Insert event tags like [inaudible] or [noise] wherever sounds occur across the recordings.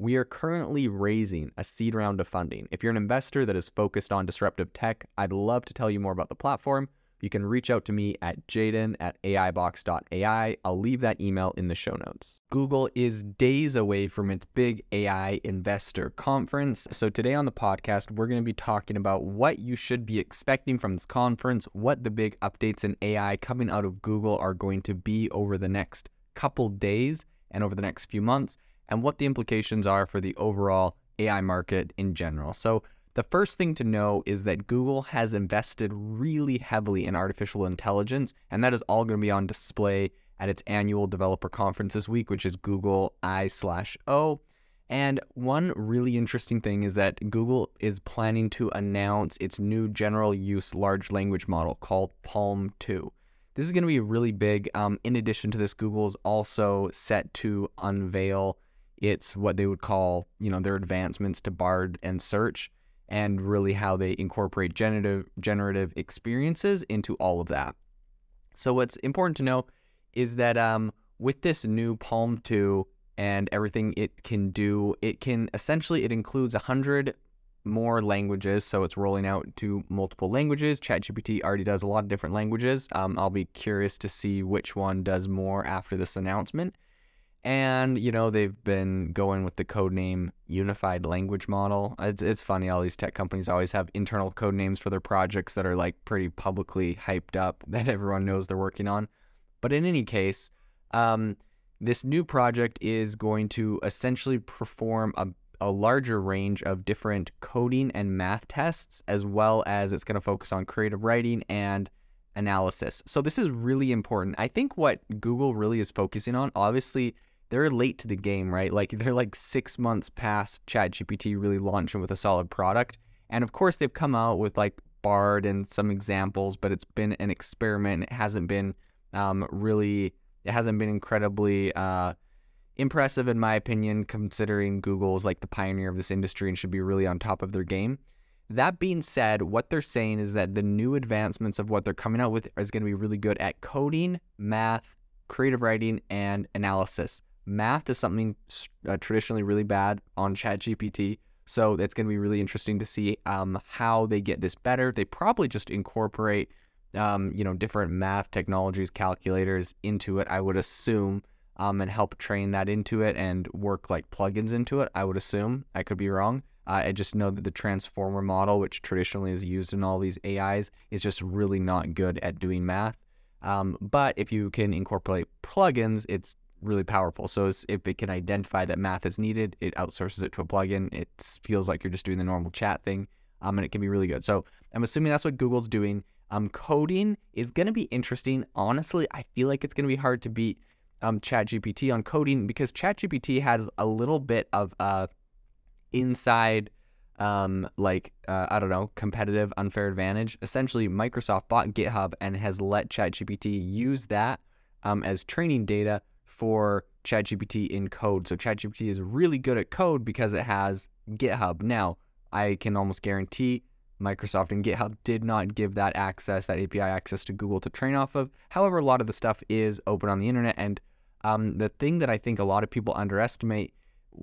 We are currently raising a seed round of funding. If you're an investor that is focused on disruptive tech, I'd love to tell you more about the platform. You can reach out to me at jaeden at aibox.ai. I'll leave that email in the show notes. Google is days away from its big AI investor conference. So, today on the podcast, we're going to be talking about what you should be expecting from this conference, what the big updates in AI coming out of Google are going to be over the next couple days and over the next few months and what the implications are for the overall AI market in general. So, the first thing to know is that Google has invested really heavily in artificial intelligence, and that is all going to be on display at its annual developer conference this week, which is Google I slash O. And one really interesting thing is that Google is planning to announce its new general use large language model called PaLM 2. This is going to be really big. Um, in addition to this, Google's also set to unveil it's what they would call, you know, their advancements to Bard and search and really how they incorporate generative generative experiences into all of that. So what's important to know is that um, with this new PaLM 2 and everything it can do, it can essentially it includes a hundred more languages, so it's rolling out to multiple languages. ChatGPT already does a lot of different languages. Um, I'll be curious to see which one does more after this announcement. And, you know, they've been going with the code name Unified Language Model. It's, it's funny, all these tech companies always have internal code names for their projects that are like pretty publicly hyped up [laughs] that everyone knows they're working on. But in any case, um, this new project is going to essentially perform a, a larger range of different coding and math tests, as well as it's going to focus on creative writing and analysis. So this is really important. I think what Google really is focusing on, obviously, they're late to the game, right? Like they're like six months past ChatGPT really launching with a solid product. And of course, they've come out with like Bard and some examples, but it's been an experiment. It hasn't been um, really, it hasn't been incredibly uh, impressive, in my opinion, considering Google's like the pioneer of this industry and should be really on top of their game. That being said, what they're saying is that the new advancements of what they're coming out with is going to be really good at coding, math, creative writing, and analysis math is something uh, traditionally really bad on ChatGPT. So it's going to be really interesting to see um, how they get this better. They probably just incorporate, um, you know, different math technologies, calculators into it. I would assume, um, and help train that into it and work like plugins into it. I would assume. I could be wrong. I just know that the transformer model, which traditionally is used in all these AIs, is just really not good at doing math. Um, but if you can incorporate plugins, it's really powerful. So if it can identify that math is needed, it outsources it to a plugin. It feels like you're just doing the normal chat thing, um, and it can be really good. So I'm assuming that's what Google's doing. Um, coding is going to be interesting. Honestly, I feel like it's going to be hard to beat um, ChatGPT on coding because ChatGPT has a little bit of uh, inside, um, like uh, I don't know, competitive unfair advantage. Essentially, Microsoft bought GitHub and has let ChatGPT use that um, as training data for ChatGPT in code. So ChatGPT is really good at code because it has GitHub. Now, I can almost guarantee Microsoft and GitHub did not give that access, that API access to Google to train off of. However, a lot of the stuff is open on the internet. And um, the thing that I think a lot of people underestimate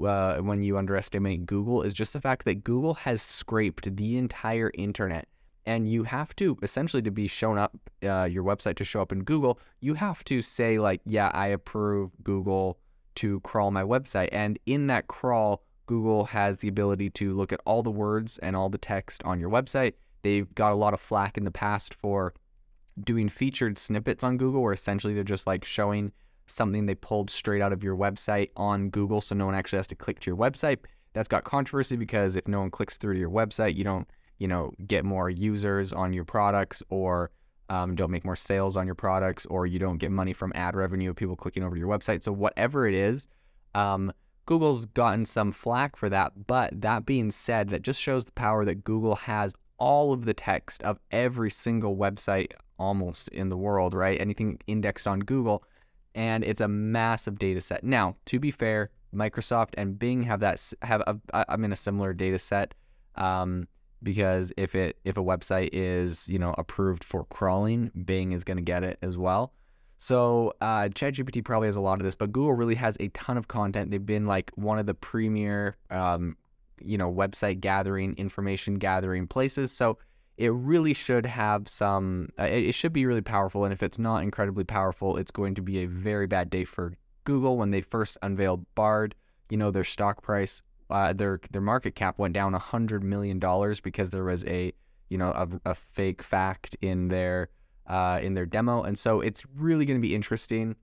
uh, when you underestimate Google is just the fact that Google has scraped the entire internet and you have to essentially to be shown up uh, your website to show up in google you have to say like yeah i approve google to crawl my website and in that crawl Google has the ability to look at all the words and all the text on your website. They've got a lot of flack in the past for doing featured snippets on Google, where essentially they're just like showing something they pulled straight out of your website on Google, so no one actually has to click to your website. That's got controversy because if no one clicks through to your website, you don't, you know, get more users on your products or um, don't make more sales on your products or you don't get money from ad revenue of people clicking over to your website. So whatever it is, um, Google's gotten some flack for that. But that being said, that just shows the power that Google has all of the text of every single website almost in the world, right? Anything indexed on Google. And it's a massive data set. Now, to be fair, Microsoft and Bing have that have I'm in a similar data set um, because if it if a website is you know approved for crawling, Bing is going to get it as well. So uh, ChatGPT probably has a lot of this, but Google really has a ton of content. They've been like one of the premier um, you know website gathering, information gathering places. So it really should have some. Uh, it, should be really powerful, and if it's not incredibly powerful, it's going to be a very bad day for Google when they first unveiled Bard, you know, their stock price, uh, their their market cap went down a hundred million dollars because there was a you know a, a fake fact in their uh, in their demo, and so it's really going to be interesting.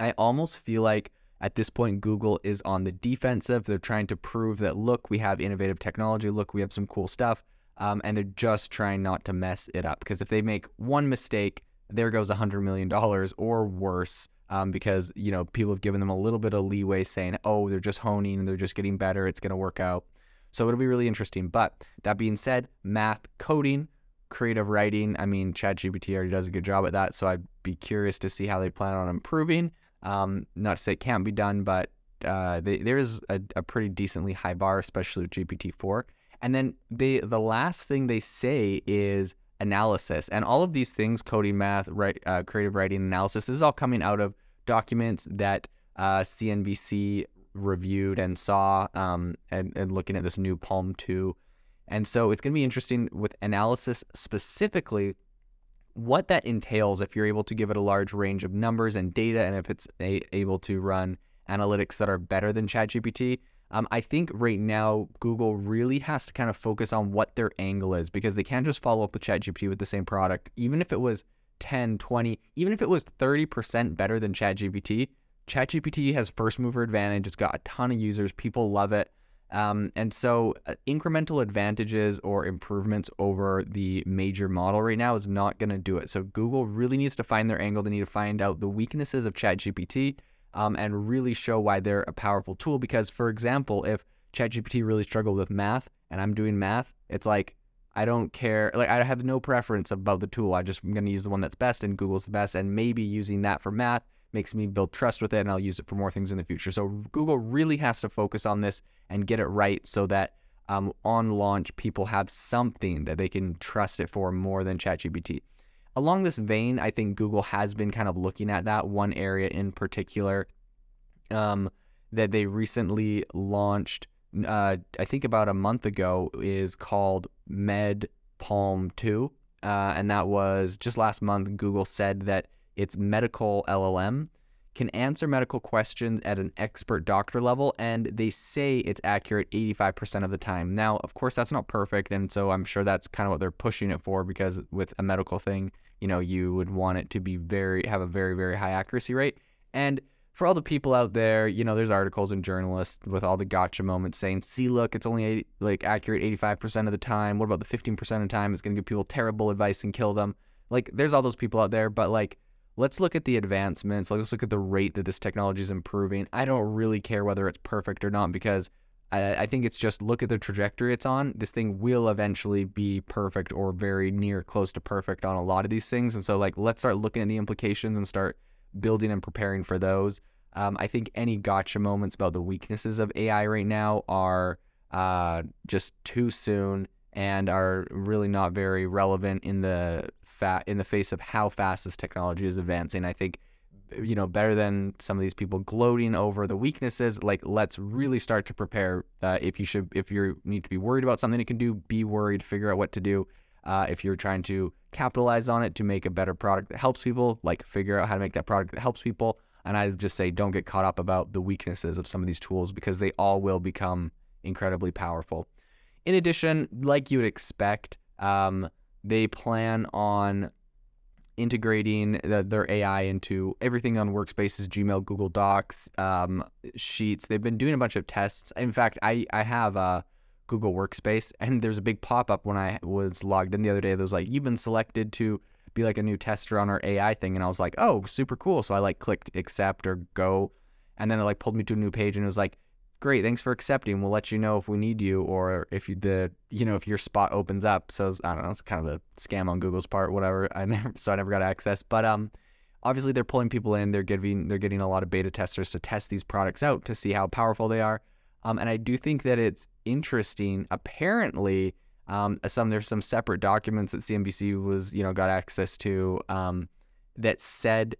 I almost feel like at this point Google is on the defensive. They're trying to prove that look, we have innovative technology. Look, we have some cool stuff. Um, and they're just trying not to mess it up because if they make one mistake, there goes a hundred million dollars or worse um, because you know people have given them a little bit of leeway, saying, "Oh, they're just honing and they're just getting better. It's going to work out." So it'll be really interesting. But that being said, math, coding, creative writing. I mean, ChatGPT already does a good job at that, so I'd be curious to see how they plan on improving. Um, not to say it can't be done, but uh, they, there is a, a, pretty decently high bar, especially with GPT-4. And then they, the last thing they say is analysis. And all of these things, coding, math, uh, creative writing, analysis, this is all coming out of documents that uh, CNBC reviewed and saw um, and, and looking at this new PaLM 2. And so it's going to be interesting with analysis specifically what that entails if you're able to give it a large range of numbers and data and if it's a, able to run analytics that are better than ChatGPT. Um, I think right now Google really has to kind of focus on what their angle is because they can't just follow up with ChatGPT with the same product. Even if it was 10, 20, even if it was 30% better than ChatGPT, ChatGPT has first mover advantage. It's got a ton of users. People love it. Um, and so uh, incremental advantages or improvements over the major model right now is not going to do it. So Google really needs to find their angle. They need to find out the weaknesses of ChatGPT um, and really show why they're a powerful tool. Because, for example, if ChatGPT really struggled with math and I'm doing math, it's like I don't care. Like I have no preference about the tool. I just I'm gonna use the one that's best, and Google's the best. And maybe using that for math makes me build trust with it, and I'll use it for more things in the future. So Google really has to focus on this and get it right, so that um, on launch people have something that they can trust it for more than ChatGPT along this vein, I think Google has been kind of looking at that one area in particular um, that they recently launched. Uh, I think about a month ago is called Med PaLM 2. Uh, and that was just last month. Google said that its medical LLM can answer medical questions at an expert doctor level, and they say it's accurate 85% of the time. Now, of course, that's not perfect, and so I'm sure that's kind of what they're pushing it for because with a medical thing, you know, you would want it to be very have a very very high accuracy rate. And for all the people out there, you know, there's articles and journalists with all the gotcha moments saying, "See, look, it's only 80, like accurate 85% of the time. What about the 15% of the time? It's going to give people terrible advice and kill them." Like, there's all those people out there, but like let's look at the advancements. Let's look at the rate that this technology is improving. I don't really care whether it's perfect or not because I, I, think it's just look at the trajectory it's on. This thing will eventually be perfect or very near close to perfect on a lot of these things. And so, like, let's start looking at the implications and start building and preparing for those. Um, I think any gotcha moments about the weaknesses of AI right now are uh, just too soon and are really not very relevant in the fa- in the face of how fast this technology is advancing. I think you know better than some of these people gloating over the weaknesses like let's really start to prepare uh, if you should if you need to be worried about something it can do be worried figure out what to do uh, if you're trying to capitalize on it to make a better product that helps people like figure out how to make that product that helps people and i just say don't get caught up about the weaknesses of some of these tools because they all will become incredibly powerful. In addition, like you would expect, um, they plan on integrating the, their AI into everything on workspaces, Gmail, Google Docs, um, Sheets. They've been doing a bunch of tests. In fact, I I have a Google Workspace, and there's a big pop up when I was logged in the other day. That was like, "You've been selected to be like a new tester on our AI thing," and I was like, "Oh, super cool!" So I like clicked accept or go, and then it like pulled me to a new page, and it was like great, thanks for accepting. We'll let you know if we need you or if you the you know if your spot opens up. So I don't know, it's kind of a scam on Google's part, whatever. I [laughs] never so I never got access, but um. Obviously, they're pulling people in. They're giving they're getting a lot of beta testers to test these products out to see how powerful they are. Um, and I do think that it's interesting. Apparently, um, some there's some separate documents that CNBC was you know got access to um, that said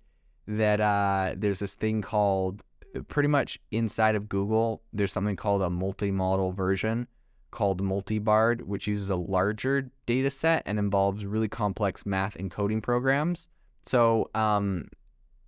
that uh, there's this thing called pretty much inside of Google, there's something called a multimodal version called Multibard, which uses a larger data set and involves really complex math and coding programs. So um,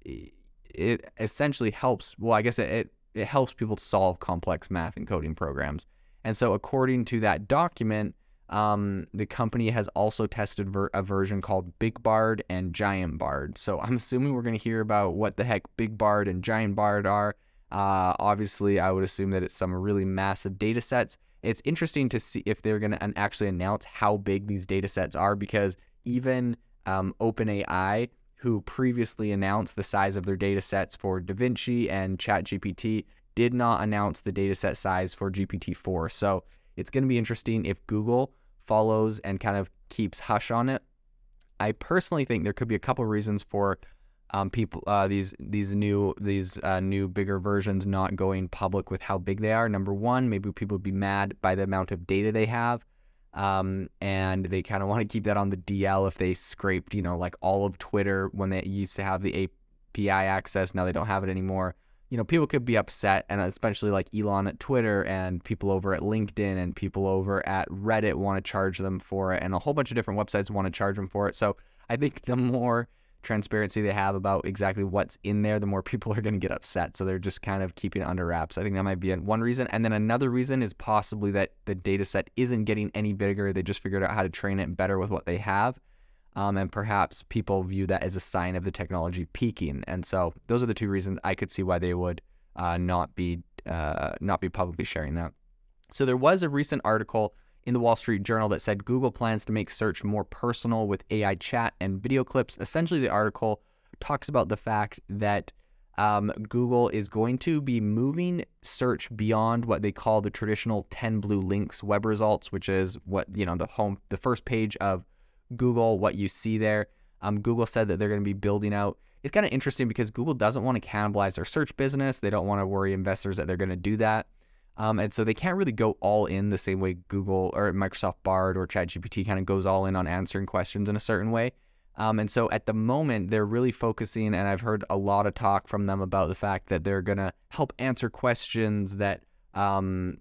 it essentially helps. Well, I guess it, it it helps people solve complex math and coding programs. And so, according to that document, um, the company has also tested ver- a version called Big Bard and Giant Bard. So I'm assuming we're going to hear about what the heck Big Bard and Giant Bard are. Uh, obviously, I would assume that it's some really massive data sets. It's interesting to see if they're going to actually announce how big these data sets are because even um, OpenAI, who previously announced the size of their data sets for DaVinci and ChatGPT, did not announce the data set size for GPT-4. So it's going to be interesting if Google follows and kind of keeps hush on it. I personally think there could be a couple reasons for um, people uh, these these new these uh, new bigger versions not going public with how big they are. Number one, maybe people would be mad by the amount of data they have, um, and they kind of want to keep that on the DL. If they scraped, you know, like all of Twitter when they used to have the API access, now they don't have it anymore you know, people could be upset, and especially like Elon at Twitter and people over at LinkedIn and people over at Reddit want to charge them for it, and a whole bunch of different websites want to charge them for it. So I think the more transparency they have about exactly what's in there, the more people [laughs] are going to get upset. So they're just kind of keeping it under wraps. I think that might be one reason. And then another reason is possibly that the data set isn't getting any bigger. They just figured out how to train it better with what they have. Um, and perhaps people view that as a sign of the technology peaking. And so those are the two reasons I could see why they would uh, not be uh, not be publicly sharing that. So there was a recent article in the Wall Street Journal that said Google plans to make search more personal with AI chat and video clips. Essentially, the article talks about the fact that um, Google is going to be moving search beyond what they call the traditional 10 blue links web results, which is what you know the home, the first page of Google, what you see there. Um, Google said that they're going to be building out. It's kind of interesting because Google doesn't want to cannibalize their search business. They don't want to worry investors that they're going to do that. Um, and so they can't really go all in the same way Google or Microsoft Bard or ChatGPT kind of goes all in on answering questions in a certain way. Um, and so at the moment, they're really focusing, and I've heard a lot of talk from them about the fact that they're going to help answer questions that um,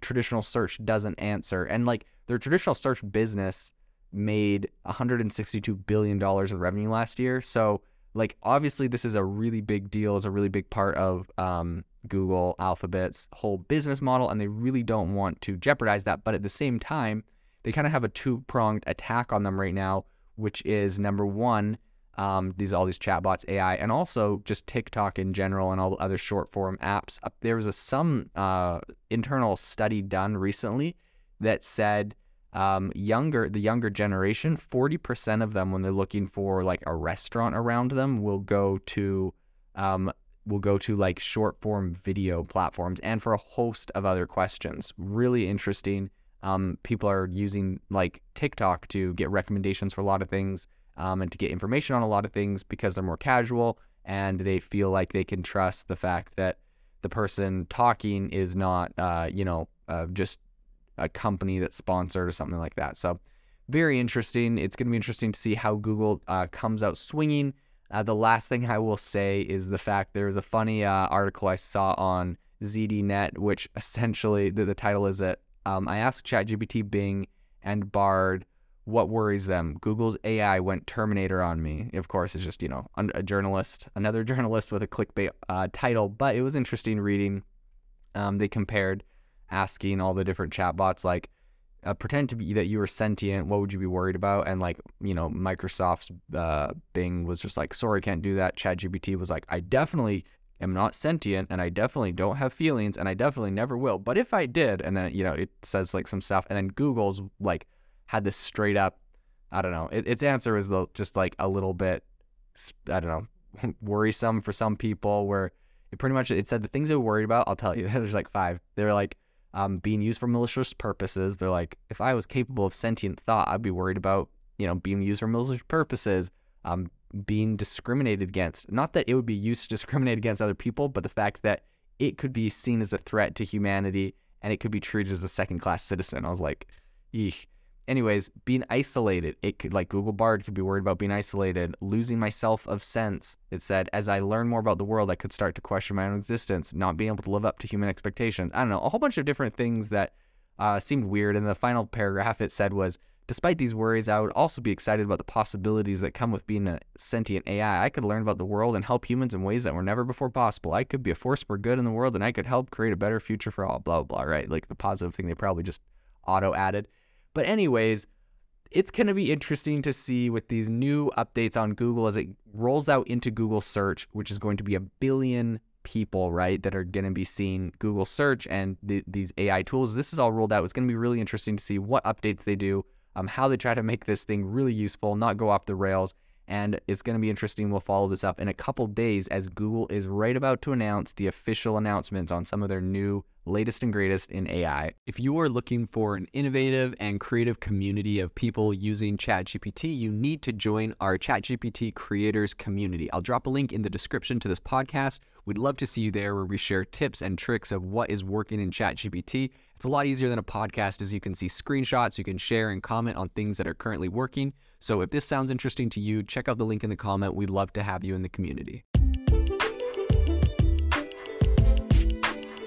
traditional search doesn't answer. And like their traditional search business made 162 billion dollars in revenue last year. So like obviously this is a really big deal. It's a really big part of um, Google Alphabet's whole business model, and they really don't want to jeopardize that. But at the same time, they kind of have a two pronged attack on them right now, which is number one. Um, these all these chatbots, AI, and also just TikTok in general, and all the other short form apps. There was a some uh, internal study done recently that said um, younger the younger generation 40% of them when they're looking for like a restaurant around them will go to um, will go to like short form video platforms and for a host of other questions. Really interesting. Um, people are using like tiktok to get recommendations for a lot of things um, and to get information on a lot of things because they're more casual and they feel like they can trust the fact that the person talking is not uh, you know uh, just a company that's sponsored or something like that. So very interesting. It's going to be interesting to see how Google uh, comes out swinging. Uh, the last thing I will say is the fact there was a funny uh, article I saw on ZDNet, which [laughs] essentially the, the title is that um, I asked ChatGPT, Bing, and Bard what worries them. Google's AI went Terminator on me. Of course, it's just you know a journalist, another [laughs] journalist with a clickbait uh, title, but it was interesting reading. Um, they compared asking all the different chatbots like uh, pretend to be that you were sentient what would you be worried about? And like you know microsoft's uh, bing was just like sorry can't do that. Chatgpt was like i definitely am not sentient and i definitely don't have feelings and i definitely never will. But if i did and then you know it says like some stuff and then google's like had this straight up i don't know it, its answer was just like a little bit i don't know [laughs] worrisome for some people where it pretty much it said the things they were worried about i'll tell you. [laughs] There's like five. They were like um, being used for malicious purposes. They're like, if I was capable of sentient thought, I'd be worried about, you know, being used for malicious purposes, um, being discriminated against. Not that it would be used to [laughs] discriminate against other people, but the fact that it could be seen as a threat to humanity and it could be treated as a second class citizen. I was like, eesh anyways, being isolated, it could like Google Bard could be worried about being isolated, losing myself of sense. It said, as I learn more about the world, I could start to question my own existence, not being able to live up to human expectations. I don't know, a whole bunch of different things that uh, seemed weird. And the final paragraph it said was, Despite these worries, I would also be excited about the possibilities that come with being a sentient AI. I could learn about the world and help humans in ways that were never before possible. I could be a force for good in the world and I could help create a better future for all, blah, blah, blah right? Like the positive thing they probably just auto added. But, anyways, it's going to be interesting to see with these new updates on Google as it rolls out into Google search, which is going to be a billion people, right, that are going to be seeing Google search and the, these AI tools. This is all rolled out. It's going to be really interesting to see what updates they do, um, how they try to make this thing really useful, not go off the rails. And it's going to be interesting. We'll follow this up in a couple days as Google is right about to announce the official announcements on some of their new latest and greatest in AI. If you are looking for an innovative and creative community of people using ChatGPT, you need to join our ChatGPT creators community. I'll drop a link in the description to this podcast. We'd love to see you there where we share tips and tricks of what is working in ChatGPT. It's a lot easier than a podcast as you can see screenshots, you can share and comment on things that are currently working. So if this sounds interesting to you, check out the link in the comment. We'd love to have you in the community.